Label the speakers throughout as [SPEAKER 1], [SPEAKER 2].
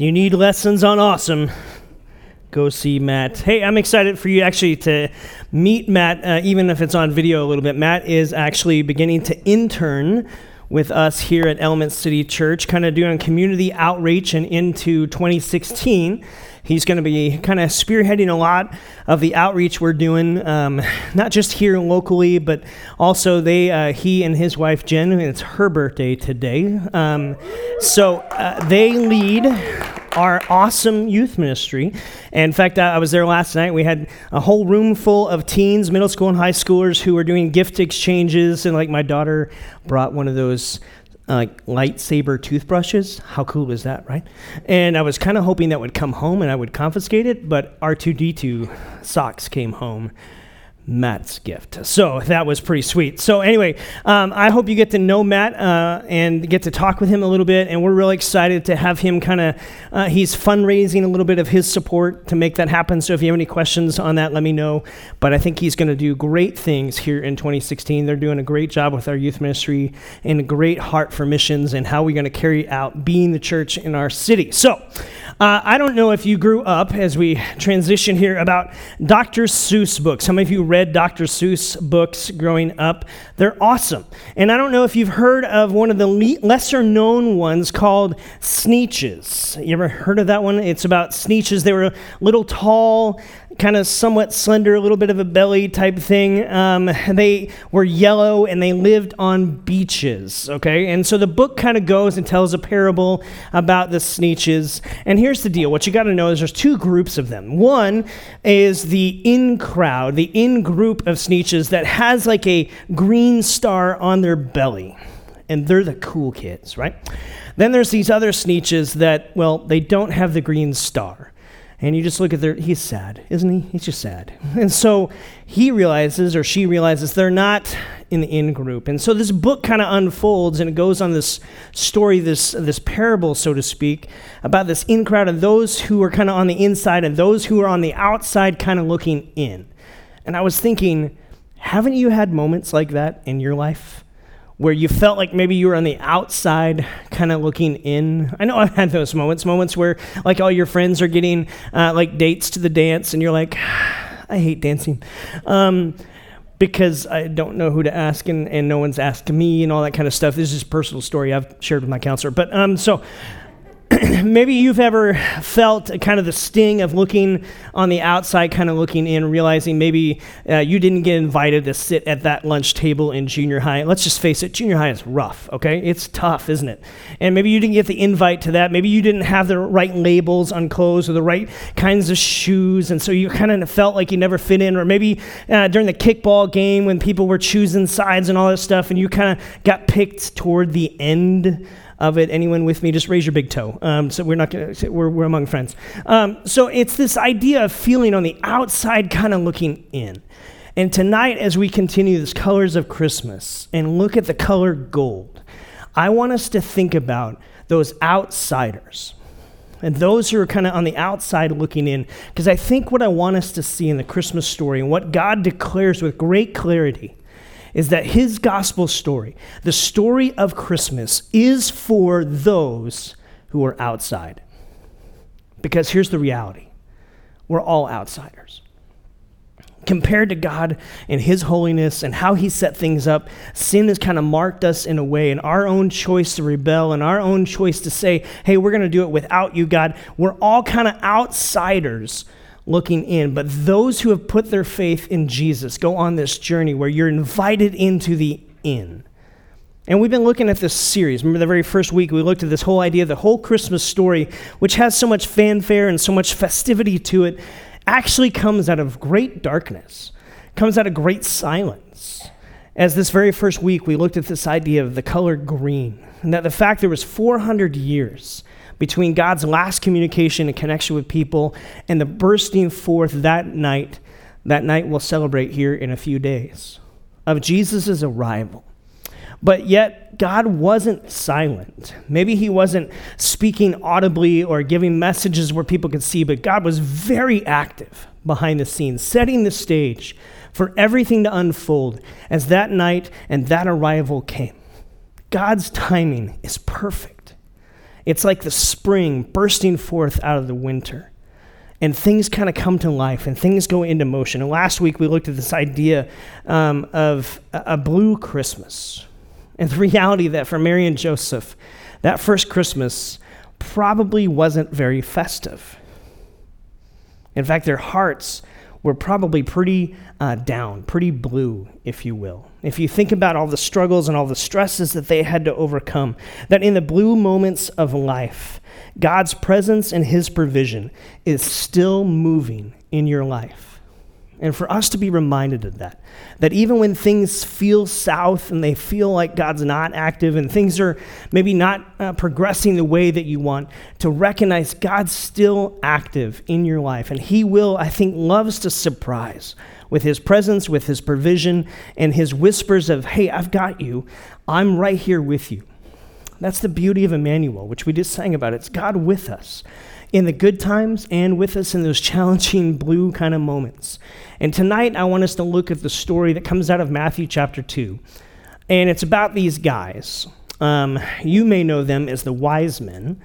[SPEAKER 1] You need lessons on awesome, go see Matt. Hey, I'm excited for you actually to meet Matt, uh, even if it's on video a little bit. Matt is actually beginning to intern with us here at Element City Church, kind of doing community outreach and into 2016. He's going to be kind of spearheading a lot of the outreach we're doing, um, not just here locally, but also they, uh, he and his wife Jen. It's her birthday today, um, so uh, they lead our awesome youth ministry. And in fact, I was there last night. We had a whole room full of teens, middle school and high schoolers who were doing gift exchanges. And like my daughter brought one of those uh, like lightsaber toothbrushes. How cool is that, right? And I was kind of hoping that would come home and I would confiscate it, but R2D2 socks came home. Matt's gift. So that was pretty sweet. So, anyway, um, I hope you get to know Matt uh, and get to talk with him a little bit. And we're really excited to have him kind of, uh, he's fundraising a little bit of his support to make that happen. So, if you have any questions on that, let me know. But I think he's going to do great things here in 2016. They're doing a great job with our youth ministry and a great heart for missions and how we're going to carry out being the church in our city. So, uh, I don't know if you grew up as we transition here about Dr. Seuss books. Many of you read Dr. Seuss books growing up? They're awesome. And I don't know if you've heard of one of the le- lesser known ones called Sneetches. You ever heard of that one? It's about Sneetches. They were little tall, kind of somewhat slender, a little bit of a belly type thing. Um, they were yellow and they lived on beaches, okay? And so the book kind of goes and tells a parable about the Sneetches. And here's the deal what you got to know is there's two groups of them. One is the in crowd, the in group of Sneetches that has like a green star on their belly. And they're the cool kids, right? Then there's these other Sneetches that, well, they don't have the green star and you just look at their he's sad isn't he? He's just sad. And so he realizes or she realizes they're not in the in group. And so this book kind of unfolds and it goes on this story this this parable so to speak about this in crowd and those who are kind of on the inside and those who are on the outside kind of looking in. And i was thinking haven't you had moments like that in your life where you felt like maybe you were on the outside kind of looking in. I know i've had those moments moments where like all your friends are getting uh, like dates to the dance and you're like i hate dancing. Um, because i don't know who to ask and, and no one's asked me and all that kind of stuff. This is a personal story i've shared with my counselor. But um, so maybe you've ever felt kind of the sting of looking on the outside, kind of looking in, realizing maybe uh, you didn't get invited to sit at that lunch table in junior high. Let's just face it, junior high is rough, okay? It's tough, isn't it? And maybe you didn't get the invite to that. Maybe you didn't have the right labels on clothes or the right kinds of shoes, and so you kind of felt like you never fit in. Or maybe uh, during the kickball game when people were choosing sides and all that stuff, and you kind of got picked toward the end of it. Anyone with me? Just raise your big toe. Um, so we're not gonna, we're, we're among friends. Um, so it's this idea of feeling on the outside, kind of looking in. And tonight, as we continue this colors of Christmas and look at the color gold, I want us to think about those outsiders and those who are kind of on the outside looking in. Because I think what I want us to see in the Christmas story and what God declares with great clarity is that his gospel story, the story of Christmas, is for those who are outside. Because here's the reality we're all outsiders. Compared to God and His holiness and how He set things up, sin has kind of marked us in a way, and our own choice to rebel and our own choice to say, hey, we're going to do it without you, God, we're all kind of outsiders looking in. But those who have put their faith in Jesus go on this journey where you're invited into the inn. And we've been looking at this series. Remember the very first week we looked at this whole idea, the whole Christmas story, which has so much fanfare and so much festivity to it, actually comes out of great darkness, comes out of great silence. As this very first week we looked at this idea of the color green, and that the fact there was 400 years between God's last communication and connection with people and the bursting forth that night, that night we'll celebrate here in a few days, of Jesus' arrival. But yet, God wasn't silent. Maybe He wasn't speaking audibly or giving messages where people could see, but God was very active behind the scenes, setting the stage for everything to unfold as that night and that arrival came. God's timing is perfect. It's like the spring bursting forth out of the winter. And things kind of come to life and things go into motion. And last week we looked at this idea um, of a, a blue Christmas and the reality that for Mary and Joseph, that first Christmas probably wasn't very festive. In fact, their hearts were probably pretty uh, down, pretty blue, if you will. If you think about all the struggles and all the stresses that they had to overcome, that in the blue moments of life, God's presence and His provision is still moving in your life. And for us to be reminded of that, that even when things feel south and they feel like God's not active and things are maybe not uh, progressing the way that you want, to recognize God's still active in your life. And He will, I think, loves to surprise with His presence, with His provision, and His whispers of, hey, I've got you. I'm right here with you. That's the beauty of Emmanuel, which we just sang about. It's God with us in the good times and with us in those challenging blue kind of moments. And tonight, I want us to look at the story that comes out of Matthew chapter 2. And it's about these guys. Um, you may know them as the wise men,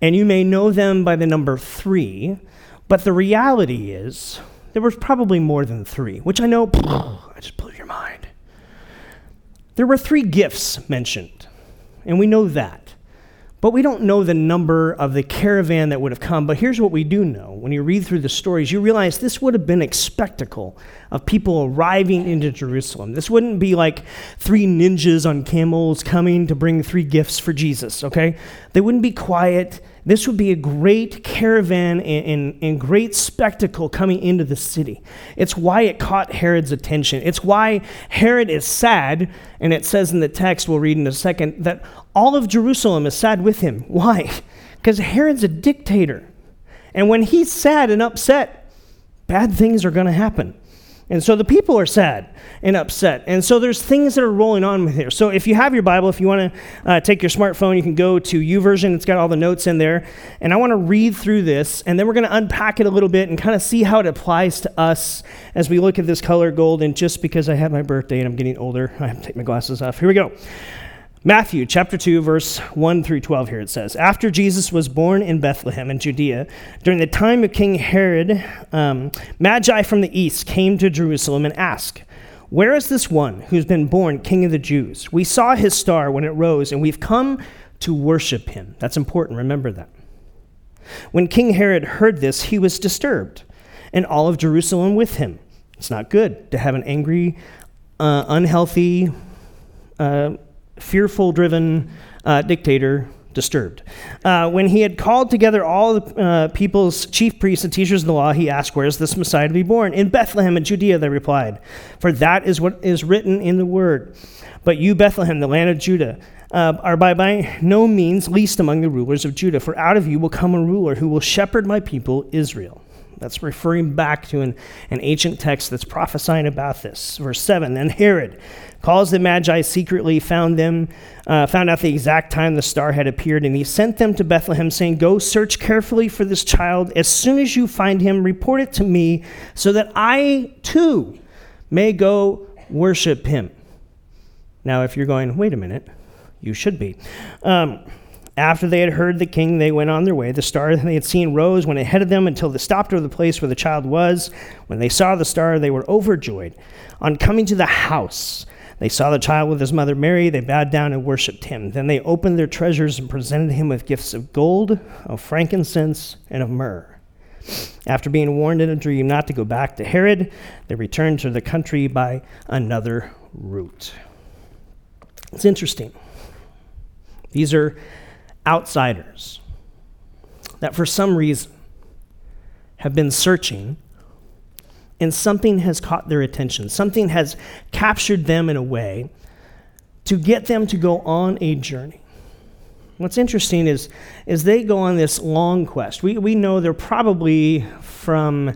[SPEAKER 1] and you may know them by the number three. But the reality is, there was probably more than three, which I know, I just blew your mind. There were three gifts mentioned, and we know that. But we don't know the number of the caravan that would have come. But here's what we do know. When you read through the stories, you realize this would have been a spectacle of people arriving into Jerusalem. This wouldn't be like three ninjas on camels coming to bring three gifts for Jesus, okay? They wouldn't be quiet. This would be a great caravan and, and, and, great spectacle coming into the city. It's why it caught Herod's attention. It's why Herod is sad, and it says in the text, we'll read in a second, that all of Jerusalem is sad with him. Why? Because Herod's a dictator. And when he's sad and upset, bad things are going to happen. And so the people are sad and upset. And so there's things that are rolling on here. So if you have your Bible, if you want to uh, take your smartphone, you can go to YouVersion. It's got all the notes in there. And I want to read through this, and then we're going to unpack it a little bit and kind of see how it applies to us as we look at this color gold. And just because I have my birthday and I'm getting older, I have to take my glasses off. Here we go. Matthew chapter 2, verse 1 through 12 here it says After Jesus was born in Bethlehem in Judea, during the time of King Herod, um, Magi from the east came to Jerusalem and asked, Where is this one who's been born king of the Jews? We saw his star when it rose, and we've come to worship him. That's important, remember that. When King Herod heard this, he was disturbed, and all of Jerusalem with him. It's not good to have an angry, uh, unhealthy, uh, fearful driven uh, dictator disturbed. Uh, when he had called together all the uh, people's chief priests and teachers of the law, he asked, Where is this Messiah to be born? In Bethlehem in Judea, they replied, For that is what is written in the word. But you, Bethlehem, the land of Judah, uh, are by, by no means least among the rulers of Judah, for out of you will come a ruler who will shepherd my people Israel. That's referring back to an, an ancient text that's prophesying about this. Verse 7 Then Herod calls the Magi secretly, found them, uh, found out the exact time the star had appeared, and he sent them to Bethlehem, saying, Go search carefully for this child. As soon as you find him, report it to me, so that I too may go worship him. Now, if you're going, wait a minute, you should be. Um, after they had heard the king, they went on their way. The star they had seen rose, went ahead of them until they stopped over the place where the child was. When they saw the star, they were overjoyed. On coming to the house, they saw the child with his mother Mary. They bowed down and worshiped him. Then they opened their treasures and presented him with gifts of gold, of frankincense, and of myrrh. After being warned in a dream not to go back to Herod, they returned to the country by another route. It's interesting. These are outsiders that for some reason have been searching and something has caught their attention. Something has captured them in a way to get them to go on a journey. What's interesting is, is they go on this long quest. We, we know they're probably from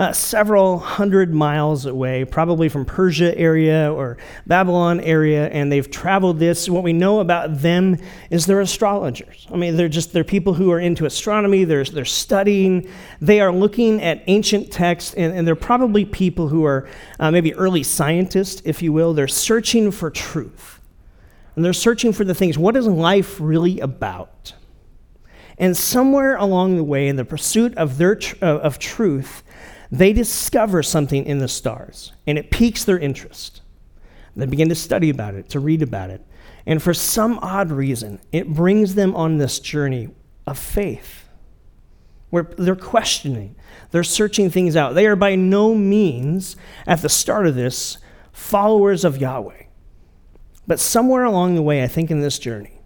[SPEAKER 1] uh, several hundred miles away, probably from Persia area or Babylon area, and they've traveled this. What we know about them is they're astrologers. I mean, they're just they're people who are into astronomy. They're they're studying. They are looking at ancient texts, and, and they're probably people who are uh, maybe early scientists, if you will. They're searching for truth, and they're searching for the things. What is life really about? And somewhere along the way, in the pursuit of, their tr- of truth, they discover something in the stars, and it piques their interest. They begin to study about it, to read about it. And for some odd reason, it brings them on this journey of faith where they're questioning, they're searching things out. They are by no means, at the start of this, followers of Yahweh. But somewhere along the way, I think in this journey,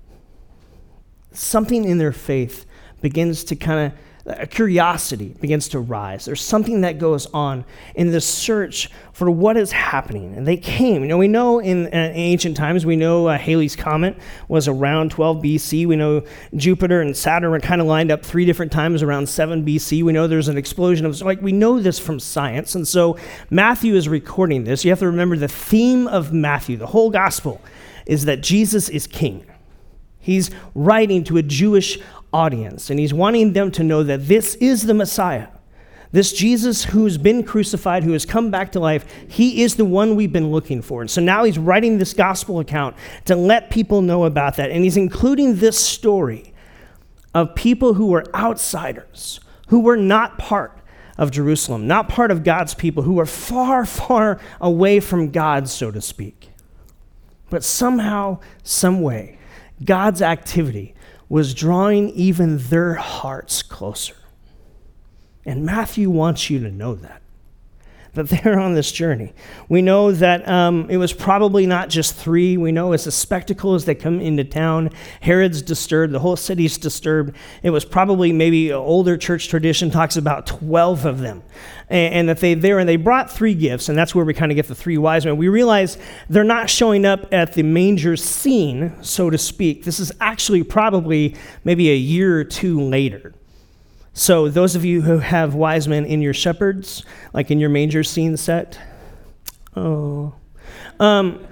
[SPEAKER 1] something in their faith begins to kind of a curiosity begins to rise. There's something that goes on in the search for what is happening. And they came. You know, we know in, uh, ancient times, we know uh, Halley's Comet was around 12 BC. We know Jupiter and Saturn were kind of lined up three different times around 7 BC. We know there's an explosion of, like, we know this from science. And so Matthew is recording this. You have to remember the theme of Matthew, the whole gospel, is that Jesus is king. He's writing to a Jewish audience, and he's wanting them to know that this is the Messiah. This Jesus who's been crucified, who has come back to life, he is the one we've been looking for. And so now he's writing this gospel account to let people know about that. And he's including this story of people who were outsiders, who were not part of Jerusalem, not part of God's people, who were far, far away from God, so to speak. But somehow, some way, God's activity was drawing even their hearts closer. And Matthew wants you to know that, that they're on this journey. We know that um, it was probably not just three. We know it's a spectacle as they come into town. Herod's disturbed, the whole city's disturbed. It was probably maybe older church tradition talks about 12 of them. And, and that they there and they brought three gifts, and that's where we kind of get the three wise men. We realize they're not showing up at the manger scene, so to speak. This is actually probably maybe a year or two later. So, those of you who have wise men in your shepherds, like in your manger scene set, oh, um,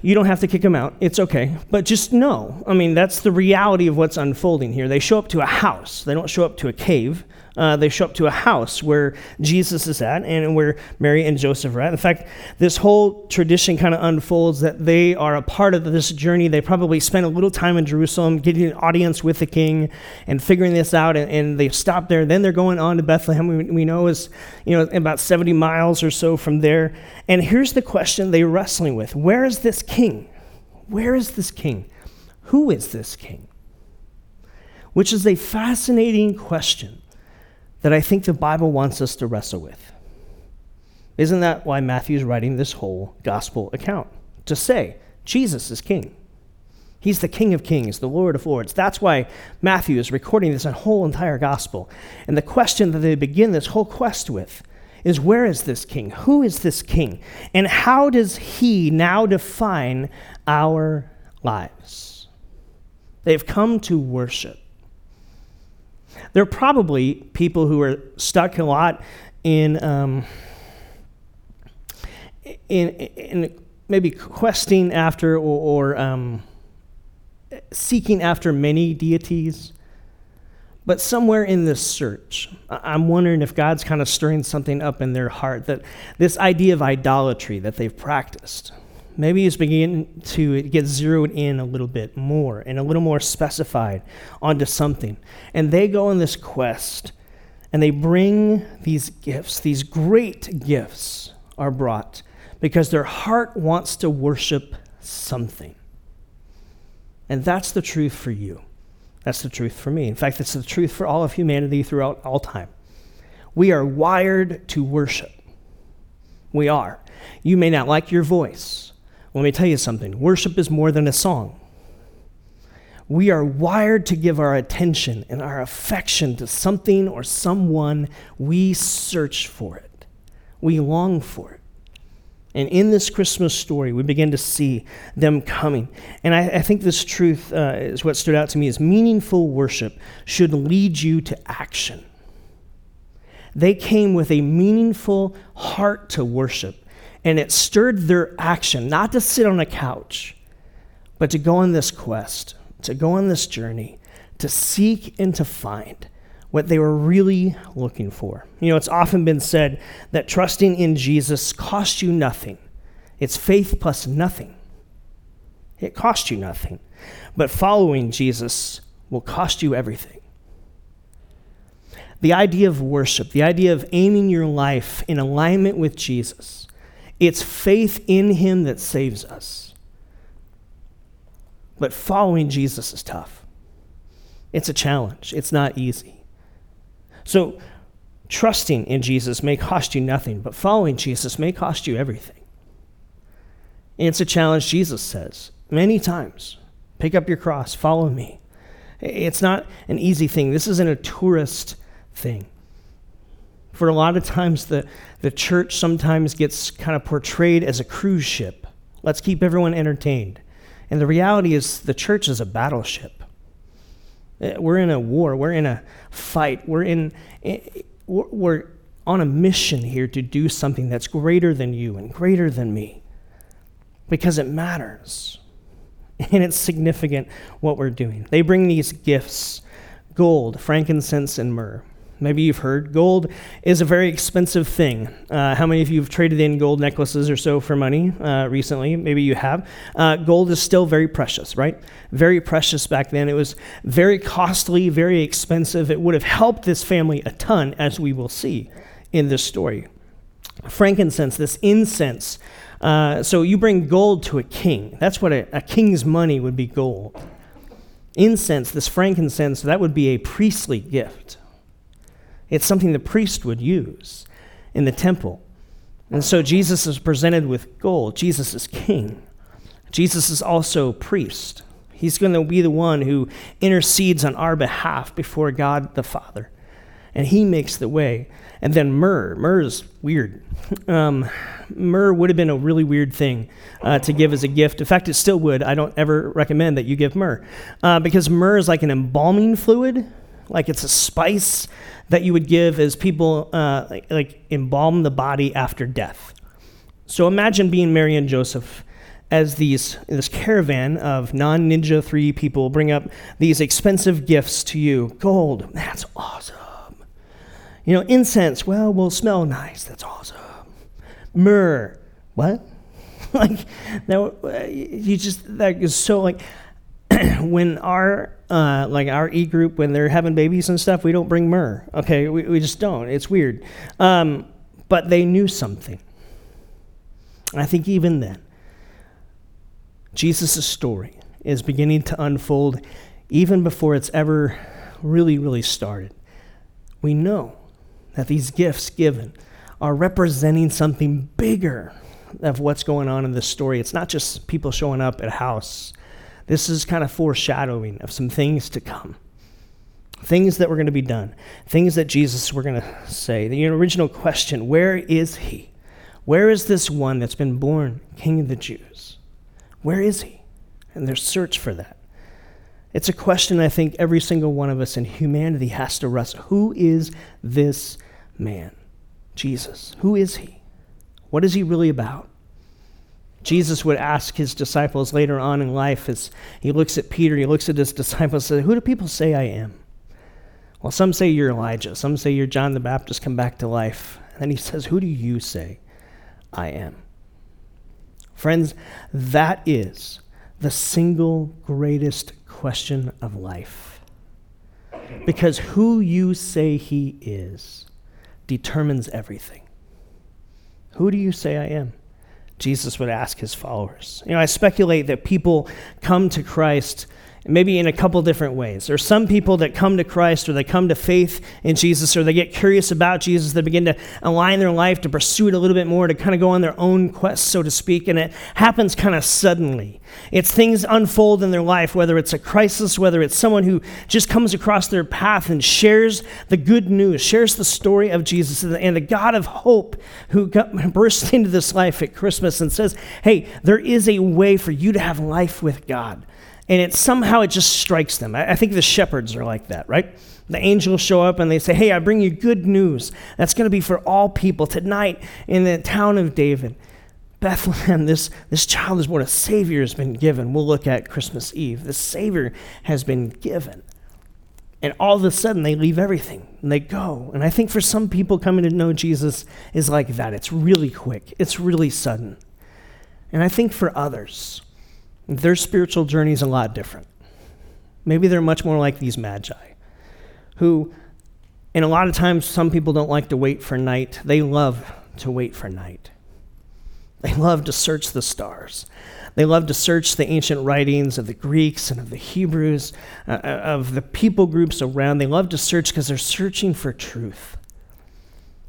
[SPEAKER 1] you don't have to kick them out. It's okay. But just know, I mean, that's the reality of what's unfolding here. They show up to a house, they don't show up to a cave uh, they show up to a house where Jesus is at and where Mary and Joseph are at. In fact, this whole tradition kind of unfolds that they are a part of this journey. They probably spent a little time in Jerusalem getting an audience with the king and figuring this out, and, and they stop there. Then they're going on to Bethlehem, we, we know is you know about 70 miles or so from there. And here's the question they're wrestling with Where is this king? Where is this king? Who is this king? Which is a fascinating question that I think the Bible wants us to wrestle with. Isn't that why Matthew's writing this whole gospel account? To say, Jesus is king. He's the King of Kings, the Lord of Lords. That's why Matthew is recording this whole entire gospel. And the question that they begin this whole quest with is where is this king? Who is this king? And how does he now define our lives? They've come to worship. There are probably people who are stuck a lot in, um, in, in maybe questing after or, or um, seeking after many deities. But somewhere in this search, I'm wondering if God's kind of stirring something up in their heart that this idea of idolatry that they've practiced Maybe it's beginning to get zeroed in a little bit more and a little more specified onto something. And they go on this quest and they bring these gifts. These great gifts are brought because their heart wants to worship something. And that's the truth for you. That's the truth for me. In fact, it's the truth for all of humanity throughout all time. We are wired to worship. We are. You may not like your voice. Let me tell you something worship is more than a song. We are wired to give our attention and our affection to something or someone. We search for it, we long for it. And in this Christmas story, we begin to see them coming. And I, I think this truth uh, is what stood out to me is meaningful worship should lead you to action. They came with a meaningful heart to worship and it stirred their action, not to sit on a couch, but to go on this quest, to go on this journey, to seek and to find what they were really looking for. You know, it's often been said that trusting in Jesus costs you nothing, it's faith plus nothing. It costs you nothing. But following Jesus will cost you everything. the idea of worship, the idea of aiming your life in alignment with Jesus, it's faith in him that saves us. But following Jesus is tough. It's a challenge, it's not easy. So, trusting in Jesus may cost you nothing, but following Jesus may cost you everything. It's a challenge Jesus says many times pick up your cross, follow me. It's not an easy thing. This isn't a tourist thing. For a lot of times, the, the church sometimes gets kind of portrayed as a cruise ship. Let's keep everyone entertained. And the reality is, the church is a battleship. Uh, we're in a war, we're in a fight, we're, in, eh, we're on a mission here to do something that's greater than you and greater than me because it matters. And it's significant what we're doing. They bring these gifts gold, frankincense, and myrrh. Maybe you've heard gold is a very expensive thing. Uh, how many of you have traded in gold necklaces or so for money uh, recently? Maybe you have. Uh, gold is still very precious, right? Very precious back then. It was very costly, very expensive. It would have helped this family a ton, as we will see in this story. Frankincense, this incense. Uh, so you bring gold to a king. That's what a, a king's money would be gold. Incense, this frankincense, that would be a priestly gift. It's something the priest would use in the temple. And so Jesus is presented with gold. Jesus is king. Jesus is also priest. He's going to be the one who intercedes on our behalf before God the Father. And he makes the way. And then myrrh. Myrrh is weird. Um, myrrh would have been a really weird thing uh, to give as a gift. In fact, it still would. I don't ever recommend that you give myrrh uh, because myrrh is like an embalming fluid, like it's a spice that you would give as people uh, like, embalm the body after death. So imagine being Mary and Joseph as these this caravan of non-ninja 3 people bring up these expensive gifts to you. Gold, that's awesome. You know, incense, well, will smell nice. That's awesome. Myrrh, what? like that you just that is so like when our uh, like our e group when they're having babies and stuff, we don't bring myrrh. Okay, we, we just don't. It's weird. Um, but they knew something. I think even then, Jesus' story is beginning to unfold even before it's ever really, really started. We know that these gifts given are representing something bigger of what's going on in this story. It's not just people showing up at a house this is kind of foreshadowing of some things to come. Things that were going to be done, things that Jesus were going to say. The original question where is he? Where is this one that's been born King of the Jews? Where is he? And there's search for that. It's a question I think every single one of us in humanity has to wrestle. Who is this man? Jesus. Who is he? What is he really about? Jesus would ask his disciples later on in life as he looks at Peter, he looks at his disciples and says, Who do people say I am? Well, some say you're Elijah, some say you're John the Baptist come back to life. And then he says, Who do you say I am? Friends, that is the single greatest question of life. Because who you say he is determines everything. Who do you say I am? Jesus would ask his followers. You know, I speculate that people come to Christ maybe in a couple different ways. There's some people that come to Christ or they come to faith in Jesus or they get curious about Jesus. They begin to align their life to pursue it a little bit more, to kind of go on their own quest, so to speak. And it happens kind of suddenly. It's things unfold in their life, whether it's a crisis, whether it's someone who just comes across their path and shares the good news, shares the story of Jesus and the God of hope who bursts into this life at Christmas and says, Hey, there is a way for you to have life with God and it somehow it just strikes them. I, I think the shepherds are like that, right? The angels show up and they say, Hey, I bring you good news. That's going to be for all people tonight in the town of David. Bethlehem, this, this child is born. A Savior has been given. We'll look at Christmas Eve. The Savior has been given. And all of a sudden, they leave everything and they go. And I think for some people, coming to know Jesus is like that. It's really quick, it's really sudden. And I think for others, their spiritual journey is a lot different. Maybe they're much more like these magi, who And a lot of times, some people don't like to wait for night. They love to wait for night. They love to search the stars. They love to search the ancient writings of the Greeks and of the Hebrews, uh, uh of the people groups around. They love to search because they're searching for truth.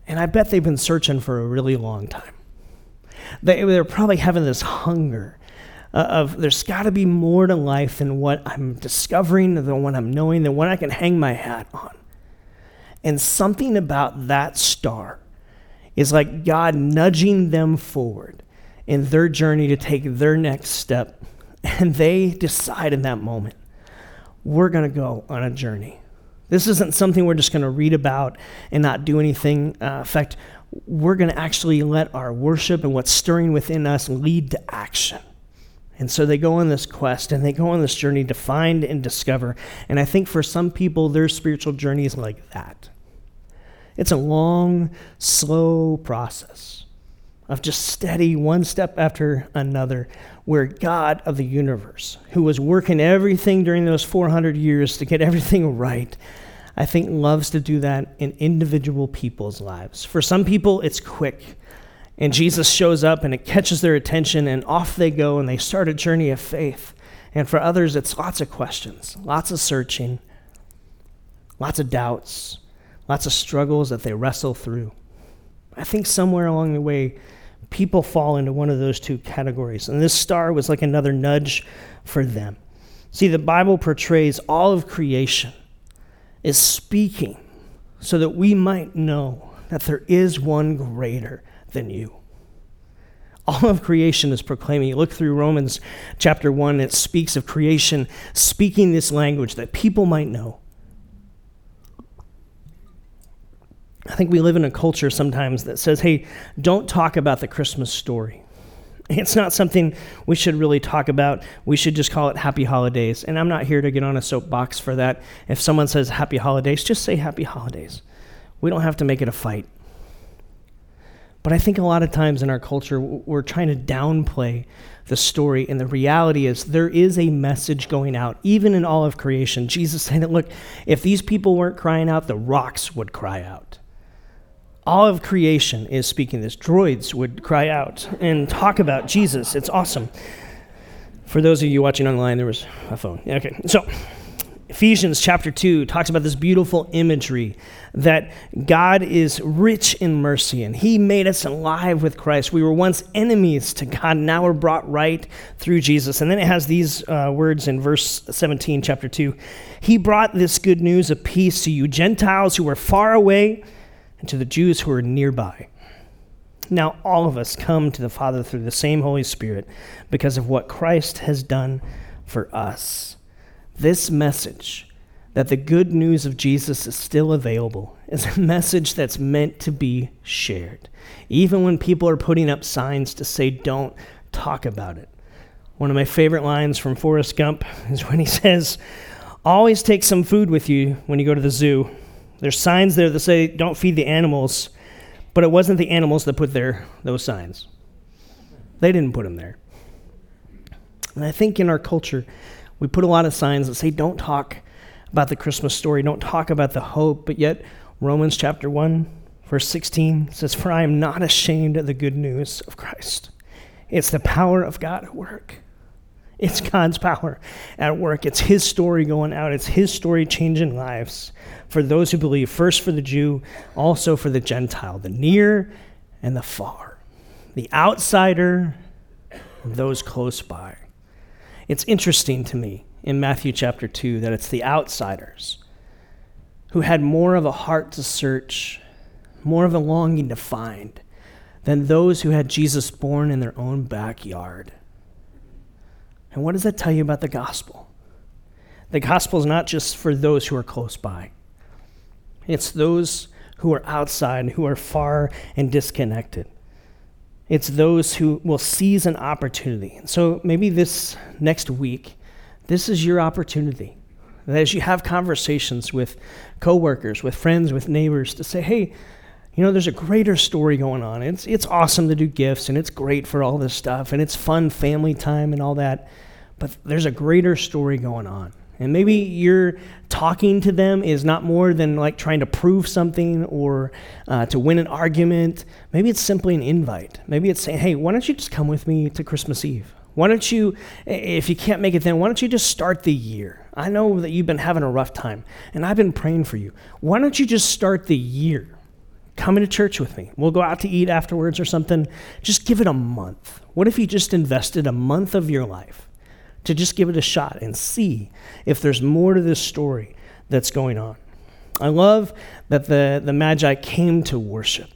[SPEAKER 1] And I bet they've been searching for a really long time. They, they're probably having this hunger of there's got to be more to life than what I'm discovering, than what I'm knowing, than what I can hang my hat on. And something about that star is like God nudging them forward in their journey to take their next step. And they decide in that moment, we're going to go on a journey. This isn't something we're just going to read about and not do anything. Uh, in fact, we're going to actually let our worship and what's stirring within us lead to action. And so they go on this quest and they go on this journey to find and discover. And I think for some people, their spiritual journey is like that. It's a long, slow process of just steady, one step after another, where God of the universe, who was working everything during those 400 years to get everything right, I think loves to do that in individual people's lives. For some people, it's quick. And Jesus shows up and it catches their attention, and off they go and they start a journey of faith. And for others, it's lots of questions, lots of searching, lots of doubts, lots of struggles that they wrestle through. I think somewhere along the way, people fall into one of those two categories. And this star was like another nudge for them. See, the Bible portrays all of creation is speaking so that we might know that there is one greater than you. All of creation is proclaiming. You look through Romans chapter 1, it speaks of creation speaking this language that people might know. I think we live in a culture sometimes that says, hey, don't talk about the Christmas story. It's not something we should really talk about. We should just call it happy holidays. And I'm not here to get on a soapbox for that. If someone says happy holidays, just say happy holidays. We don't have to make it a fight. But I think a lot of times in our culture, we're trying to downplay the story. And the reality is, there is a message going out, even in all of creation. Jesus said, Look, if these people weren't crying out, the rocks would cry out all of creation is speaking this. Droids would cry out and talk about Jesus. It's awesome. For those of you watching online, there was a phone. Okay, so Ephesians chapter 2 talks about this beautiful imagery that God is rich in mercy and He made us alive with Christ. We were once enemies to God, now we're brought right through Jesus. And then it has these uh, words in verse 17, chapter 2 He brought this good news of peace to you, Gentiles who were far away and to the Jews who are nearby. Now, all of us come to the Father through the same Holy Spirit because of what Christ has done for us. This message that the good news of Jesus is still available is a message that's meant to be shared. Even when people are putting up signs to say, don't talk about it. One of my favorite lines from Forrest Gump is when he says, Always take some food with you when you go to the zoo there's signs there that say don't feed the animals, but it wasn't the animals that put there those signs. They didn't put them there. And I think in our culture, we put a lot of signs that say don't talk about the Christmas story, don't talk about the hope, but yet Romans chapter 1, verse 16 says, For I am not ashamed of the good news of Christ. It's the power of God at work. It's God's power at work. It's His story going out. It's His story changing lives for those who believe, first for the Jew, also for the Gentile, the near and the far, the outsider, and those close by. It's interesting to me in Matthew chapter 2 that it's the outsiders who had more of a heart to search, more of a longing to find, than those who had Jesus born in their own backyard. And what does that tell you about the gospel? The gospel is not just for those who are close by, it's those who are outside, who are far and disconnected. It's those who will seize an opportunity. So maybe this next week, this is your opportunity. That as you have conversations with coworkers, with friends, with neighbors, to say, hey, you know, there's a greater story going on. It's, it's awesome to do gifts and it's great for all this stuff and it's fun family time and all that. But there's a greater story going on. And maybe you're talking to them is not more than like trying to prove something or uh, to win an argument. Maybe it's simply an invite. Maybe it's saying, hey, why don't you just come with me to Christmas Eve? Why don't you, if you can't make it then, why don't you just start the year? I know that you've been having a rough time, and I've been praying for you. Why don't you just start the year? Coming to church with me. We'll go out to eat afterwards or something. Just give it a month. What if you just invested a month of your life to just give it a shot and see if there's more to this story that's going on? I love that the, the Magi came to worship.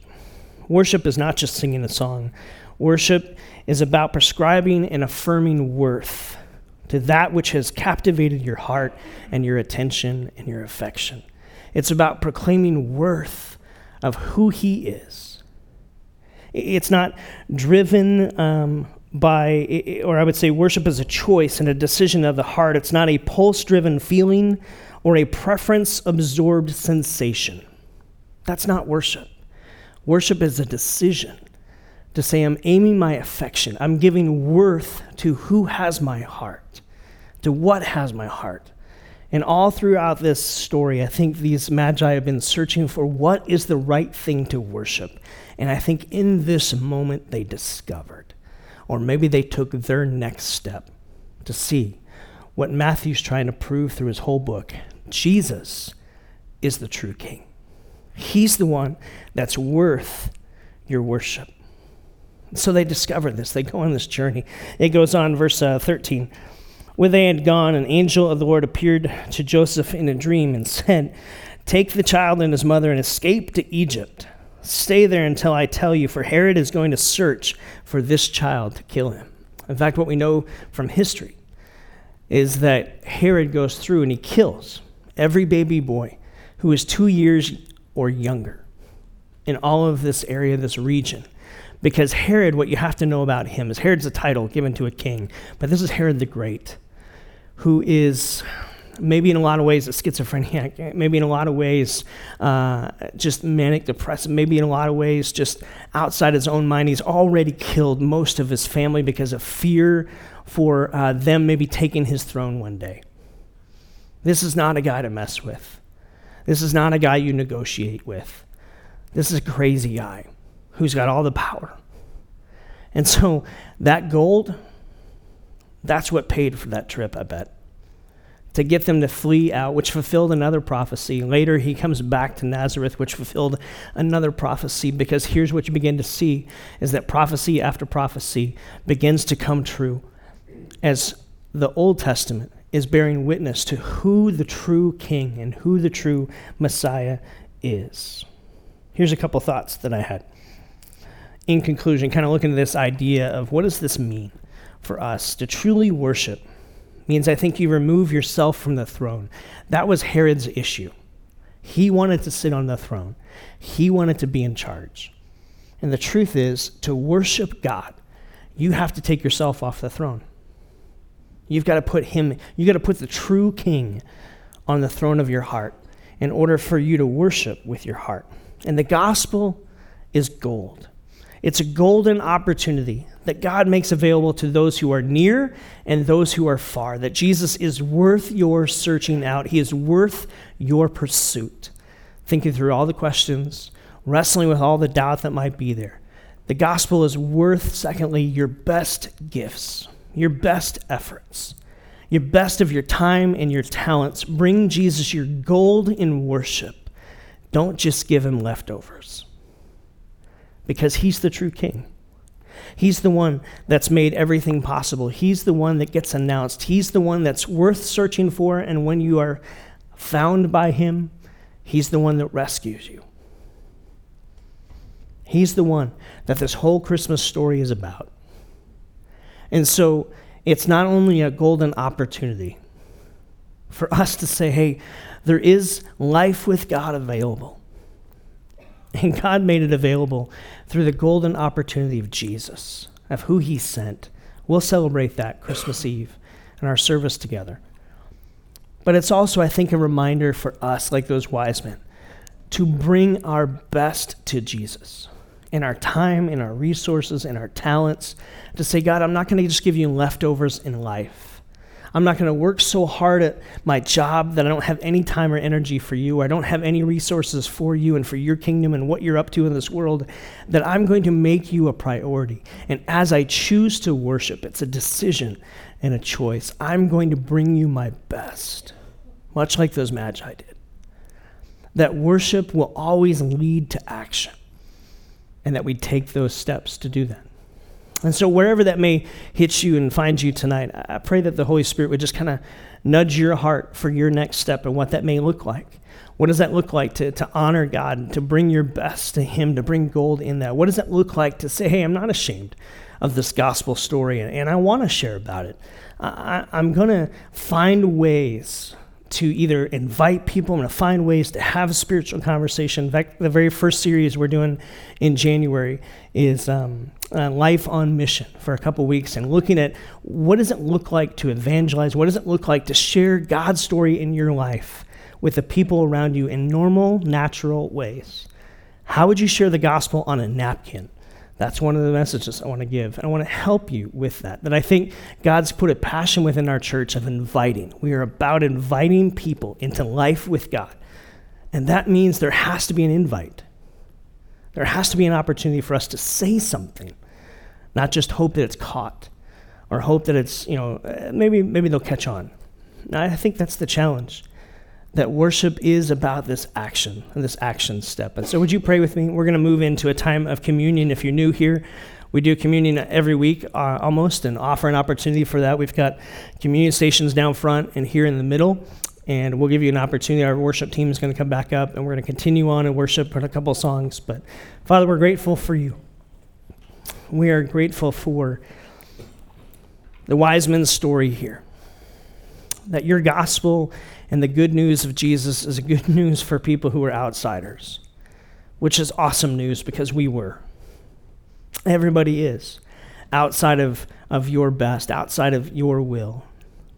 [SPEAKER 1] Worship is not just singing a song, worship is about prescribing and affirming worth to that which has captivated your heart and your attention and your affection. It's about proclaiming worth of who He is. It's not driven um, by, or I would say, worship is a choice and a decision of the heart. It's not a pulse driven feeling or a preference absorbed sensation. That's not worship. Worship is a decision to say, I'm aiming my affection, I'm giving worth to who has my heart, to what has my heart. And all throughout this story, I think these magi have been searching for what is the right thing to worship. And I think in this moment they discovered, or maybe they took their next step to see what Matthew's trying to prove through his whole book Jesus is the true king. He's the one that's worth your worship. So they discover this. They go on this journey. It goes on, verse uh, 13. When they had gone, an angel of the Lord appeared to Joseph in a dream and said, Take the child and his mother and escape to Egypt. Stay there until I tell you, for Herod is going to search for this child to kill him. In fact, what we know from history is that Herod goes through and he kills every baby boy who is two years or younger in all of this area, this region. Because Herod, what you have to know about him is Herod's a title given to a king, but this is Herod the Great, who is maybe in a lot of ways a schizophrenic, maybe in a lot of ways uh, just manic depressive, maybe in a lot of ways just outside his own mind. He's already killed most of his family because of fear for uh, them maybe taking his throne one day. This is not a guy to mess with. This is not a guy you negotiate with. This is a crazy guy who's got all the power. And so that gold, that's what paid for that trip, I bet. To get them to flee out, which fulfilled another prophecy. Later, he comes back to Nazareth, which fulfilled another prophecy, because here's what you begin to see is that prophecy after prophecy begins to come true as the Old Testament is bearing witness to who the true king and who the true Messiah is. Here's a couple thoughts that I had in conclusion, kind of looking at this idea of what does this mean for us to truly worship means I think you remove yourself from the throne. That was Herod's issue. He wanted to sit on the throne. He wanted to be in charge. And the truth is, to worship God, you have to take yourself off the throne. You've got to put him, you've got to put the true king on the throne of your heart in order for you to worship with your heart. And the gospel is gold. It's a golden opportunity that God makes available to those who are near and those who are far, that Jesus is worth your searching out. He is worth your pursuit. Thinking through all the questions, wrestling with all the doubt that might be there. The gospel is worth, secondly, your best gifts, your best efforts, your best of your time and your talents. Bring Jesus your gold in worship. Don't just give him leftovers because he's the true king. He's the one that's made everything possible. He's the one that gets announced. He's the one that's worth searching for. And when you are found by him, he's the one that rescues you. He's the one that this whole Christmas story is about. And so it's not only a golden opportunity for us to say, hey, there is life with God available. And God made it available through the golden opportunity of Jesus, of who he sent. We'll celebrate that Christmas Eve in our service together. But it's also, I think, a reminder for us, like those wise men, to bring our best to Jesus in our time, in our resources, in our talents, to say, God, I'm not going to just give you leftovers in life. I'm not going to work so hard at my job that I don't have any time or energy for you, or I don't have any resources for you and for your kingdom and what you're up to in this world, that I'm going to make you a priority. And as I choose to worship, it's a decision and a choice. I'm going to bring you my best, much like those magi did. That worship will always lead to action, and that we take those steps to do that. And so, wherever that may hit you and find you tonight, I pray that the Holy Spirit would just kind of nudge your heart for your next step and what that may look like. What does that look like to, to honor God, to bring your best to Him, to bring gold in that? What does that look like to say, hey, I'm not ashamed of this gospel story and, and I want to share about it? I, I'm going to find ways to either invite people, I'm going to find ways to have a spiritual conversation. In fact, the very first series we're doing in January is um, uh, Life on Mission for a couple weeks and looking at what does it look like to evangelize? What does it look like to share God's story in your life with the people around you in normal, natural ways? How would you share the gospel on a napkin? That's one of the messages I want to give. And I want to help you with that. That I think God's put a passion within our church of inviting. We are about inviting people into life with God. And that means there has to be an invite. There has to be an opportunity for us to say something, not just hope that it's caught or hope that it's, you know, maybe, maybe they'll catch on. I think that's the challenge that worship is about this action, this action step. And so, would you pray with me? We're going to move into a time of communion. If you're new here, we do communion every week uh, almost and offer an opportunity for that. We've got communion stations down front and here in the middle. And we'll give you an opportunity. Our worship team is going to come back up and we're going to continue on and worship with a couple songs. But Father, we're grateful for you. We are grateful for the wise men's story here. That your gospel and the good news of Jesus is good news for people who are outsiders, which is awesome news because we were. Everybody is outside of, of your best, outside of your will.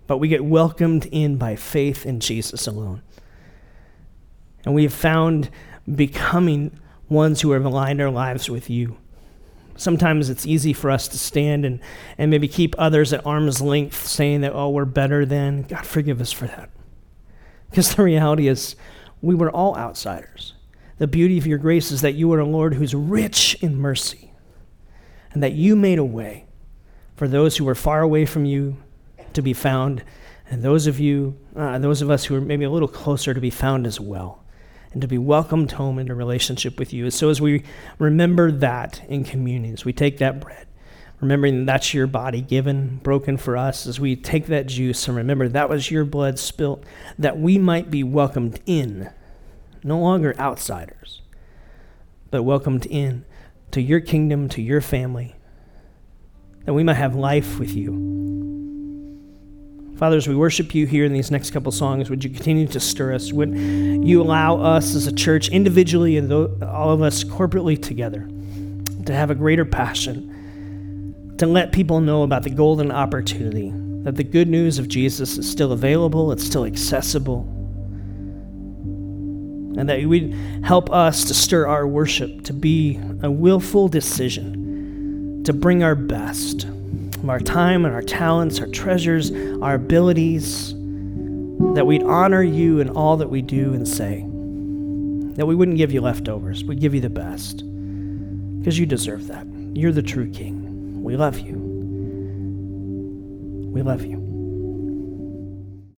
[SPEAKER 1] But we get welcomed in by faith in Jesus alone. And we have found becoming ones who have aligned our lives with you. Sometimes it's easy for us to stand and, and maybe keep others at arm's length, saying that, oh, we're better than. God, forgive us for that. Because the reality is, we were all outsiders. The beauty of your grace is that you are a Lord who's rich in mercy, and that you made a way for those who were far away from you to be found, and those of you, uh, those of us who are maybe a little closer to be found as well, and to be welcomed home into relationship with you. So as we remember that in communions, we take that bread remembering that's your body given, broken for us, as we take that juice and remember that was your blood spilt, that we might be welcomed in, no longer outsiders, but welcomed in to your kingdom, to your family, that we might have life with you. Father, as we worship you here in these next couple songs, would you continue to stir us? Would you allow us as a church, individually and all of us corporately together, to have a greater passion? to let people know about the golden opportunity, that the good news of Jesus is still available, it's still accessible, and that you would help us to stir our worship to be a willful decision to bring our best of our time and our talents, our treasures, our abilities, that we'd honor you in all that we do and say, that we wouldn't give you leftovers, we'd give you the best, because you deserve that. You're the true King. We love you. We love you.